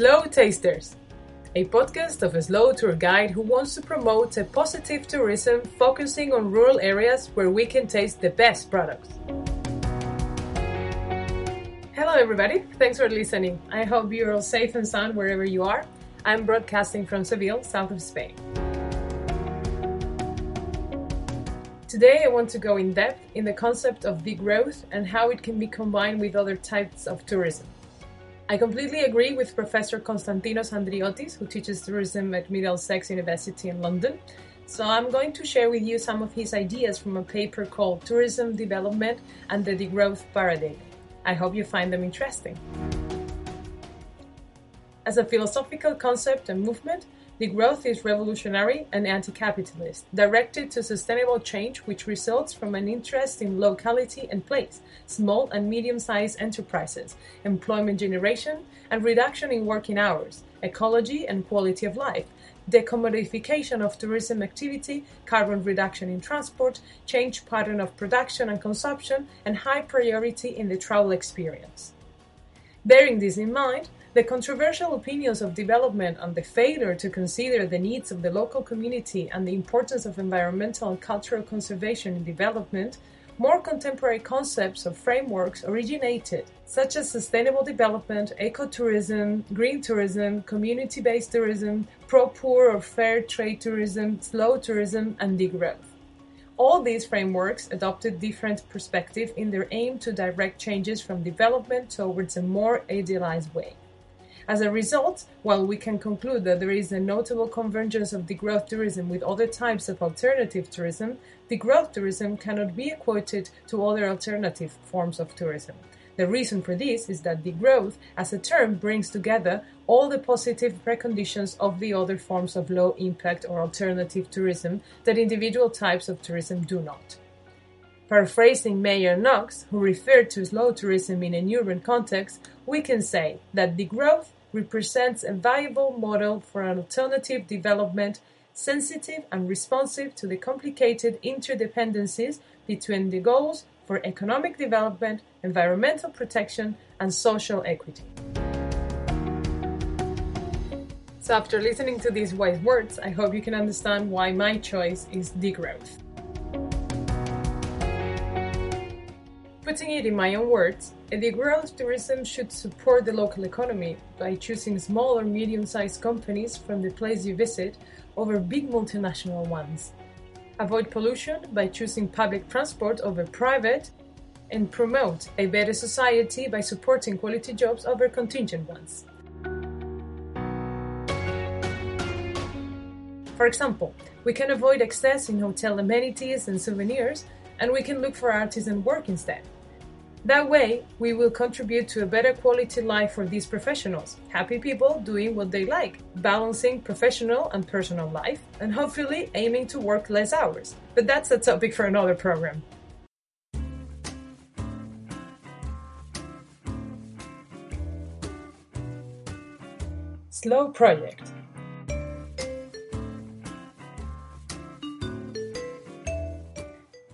Slow Tasters, a podcast of a slow tour guide who wants to promote a positive tourism focusing on rural areas where we can taste the best products. Hello, everybody. Thanks for listening. I hope you're all safe and sound wherever you are. I'm broadcasting from Seville, south of Spain. Today, I want to go in depth in the concept of degrowth and how it can be combined with other types of tourism. I completely agree with Professor Konstantinos Andriotis, who teaches tourism at Middlesex University in London. So I'm going to share with you some of his ideas from a paper called Tourism Development and the Degrowth Paradigm. I hope you find them interesting. As a philosophical concept and movement, degrowth is revolutionary and anti capitalist, directed to sustainable change which results from an interest in locality and place, small and medium sized enterprises, employment generation, and reduction in working hours, ecology and quality of life, decommodification of tourism activity, carbon reduction in transport, change pattern of production and consumption, and high priority in the travel experience. Bearing this in mind, the controversial opinions of development and the failure to consider the needs of the local community and the importance of environmental and cultural conservation in development, more contemporary concepts or frameworks originated, such as sustainable development, ecotourism, green tourism, community based tourism, pro poor or fair trade tourism, slow tourism, and degrowth. All these frameworks adopted different perspectives in their aim to direct changes from development towards a more idealized way. As a result, while we can conclude that there is a notable convergence of degrowth tourism with other types of alternative tourism, degrowth tourism cannot be equated to other alternative forms of tourism. The reason for this is that degrowth as a term brings together all the positive preconditions of the other forms of low impact or alternative tourism that individual types of tourism do not. Paraphrasing Mayer Knox, who referred to slow tourism in an urban context, we can say that degrowth represents a viable model for an alternative development sensitive and responsive to the complicated interdependencies between the goals for economic development, environmental protection, and social equity. So, after listening to these wise words, I hope you can understand why my choice is degrowth. Putting it in my own words, a degrowth tourism should support the local economy by choosing small or medium sized companies from the place you visit over big multinational ones. Avoid pollution by choosing public transport over private, and promote a better society by supporting quality jobs over contingent ones. For example, we can avoid excess in hotel amenities and souvenirs, and we can look for artisan work instead. That way, we will contribute to a better quality life for these professionals, happy people doing what they like, balancing professional and personal life, and hopefully aiming to work less hours. But that's a topic for another program. Slow Project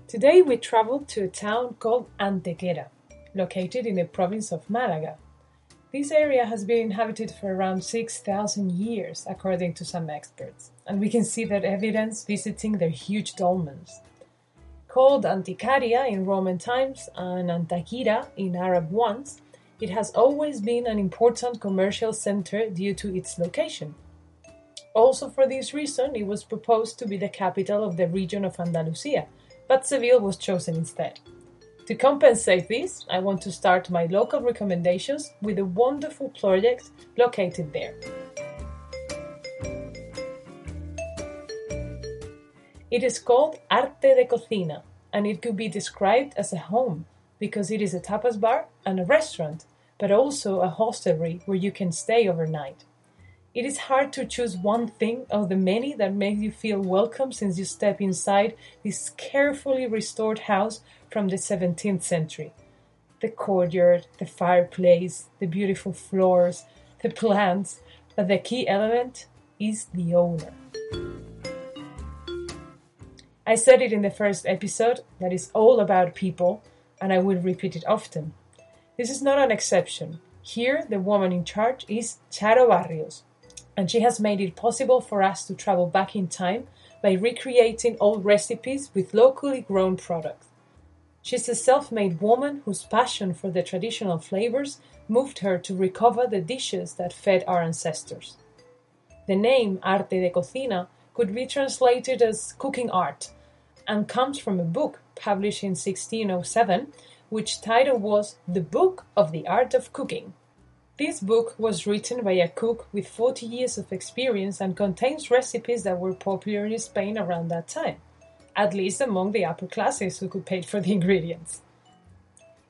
Today we traveled to a town called Antequera located in the province of Malaga. This area has been inhabited for around 6,000 years, according to some experts, and we can see that evidence visiting their huge dolmens. Called Anticaria in Roman times and Antakira in Arab ones, it has always been an important commercial center due to its location. Also, for this reason, it was proposed to be the capital of the region of Andalusia, but Seville was chosen instead. To compensate this, I want to start my local recommendations with a wonderful project located there. It is called Arte de Cocina, and it could be described as a home because it is a tapas bar and a restaurant, but also a hostelry where you can stay overnight. It is hard to choose one thing of the many that makes you feel welcome since you step inside this carefully restored house from the 17th century. The courtyard, the fireplace, the beautiful floors, the plants, but the key element is the owner. I said it in the first episode that is all about people, and I will repeat it often. This is not an exception. Here, the woman in charge is Charo Barrios, and she has made it possible for us to travel back in time by recreating old recipes with locally grown products. She's a self made woman whose passion for the traditional flavors moved her to recover the dishes that fed our ancestors. The name Arte de Cocina could be translated as cooking art and comes from a book published in 1607, which title was The Book of the Art of Cooking. This book was written by a cook with 40 years of experience and contains recipes that were popular in Spain around that time, at least among the upper classes who could pay for the ingredients.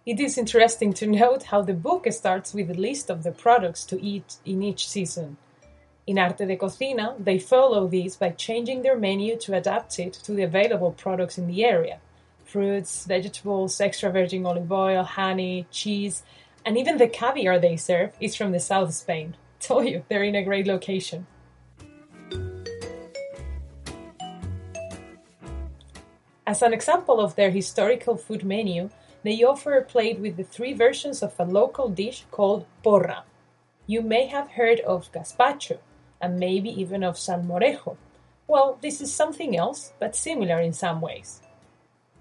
It is interesting to note how the book starts with a list of the products to eat in each season. In Arte de Cocina, they follow this by changing their menu to adapt it to the available products in the area fruits, vegetables, extra virgin olive oil, honey, cheese, and even the caviar they serve is from the south of Spain. Told you, they're in a great location. As an example of their historical food menu, they offer a plate with the three versions of a local dish called porra. You may have heard of gazpacho, and maybe even of salmorejo. Well, this is something else, but similar in some ways.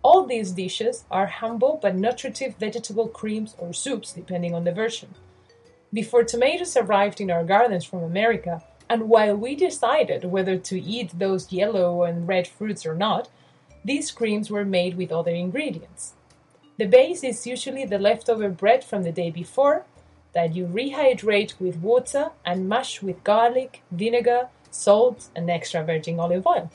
All these dishes are humble but nutritive vegetable creams or soups, depending on the version. Before tomatoes arrived in our gardens from America, and while we decided whether to eat those yellow and red fruits or not, these creams were made with other ingredients. The base is usually the leftover bread from the day before, that you rehydrate with water and mash with garlic, vinegar, salt, and extra virgin olive oil.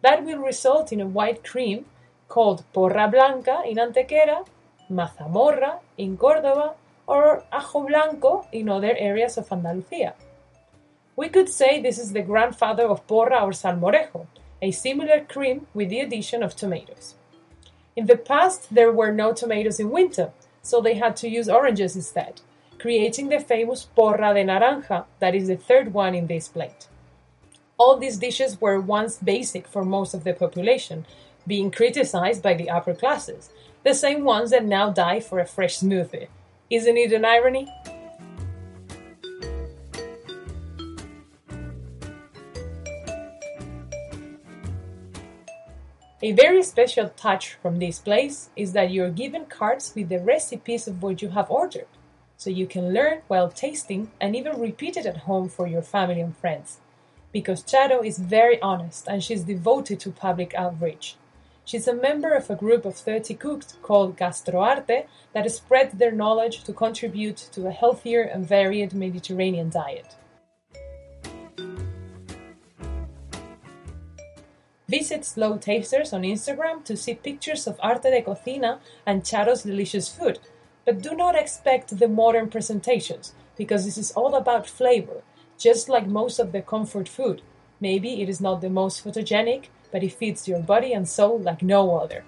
That will result in a white cream called porra blanca in Antequera, mazamorra in Córdoba, or ajo blanco in other areas of Andalusia. We could say this is the grandfather of porra or salmorejo, a similar cream with the addition of tomatoes. In the past, there were no tomatoes in winter, so they had to use oranges instead creating the famous porra de naranja that is the third one in this plate. All these dishes were once basic for most of the population, being criticized by the upper classes, the same ones that now die for a fresh smoothie. Isn't it an irony? A very special touch from this place is that you're given cards with the recipes of what you have ordered so you can learn while tasting and even repeat it at home for your family and friends. Because Charo is very honest and she's devoted to public outreach. She's a member of a group of 30 cooks called Gastroarte that spread their knowledge to contribute to a healthier and varied Mediterranean diet. Visit Slow Tasters on Instagram to see pictures of Arte de Cocina and Charo's delicious food but do not expect the modern presentations, because this is all about flavor, just like most of the comfort food. Maybe it is not the most photogenic, but it feeds your body and soul like no other.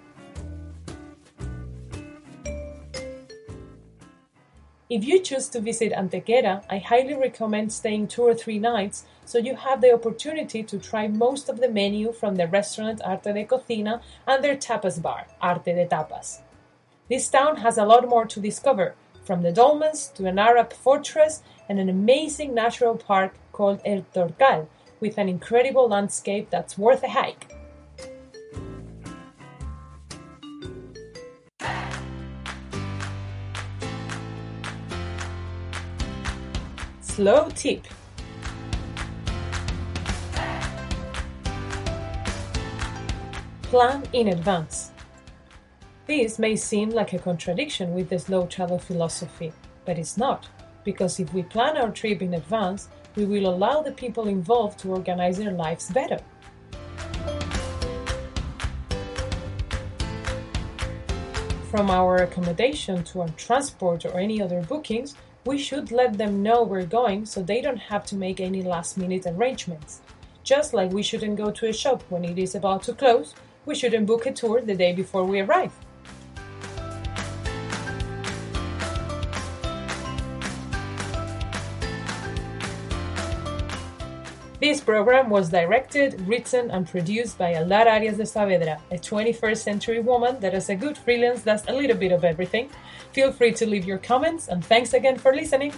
If you choose to visit Antequera, I highly recommend staying two or three nights so you have the opportunity to try most of the menu from the restaurant Arte de Cocina and their tapas bar, Arte de Tapas. This town has a lot more to discover, from the dolmens to an Arab fortress and an amazing natural park called El Torcal, with an incredible landscape that's worth a hike. Slow tip. Plan in advance. This may seem like a contradiction with the slow travel philosophy, but it's not, because if we plan our trip in advance, we will allow the people involved to organize their lives better. From our accommodation to our transport or any other bookings, we should let them know we're going so they don't have to make any last minute arrangements. Just like we shouldn't go to a shop when it is about to close, we shouldn't book a tour the day before we arrive. This program was directed, written, and produced by Aldar Arias de Saavedra, a 21st century woman that, as a good freelance, does a little bit of everything. Feel free to leave your comments, and thanks again for listening.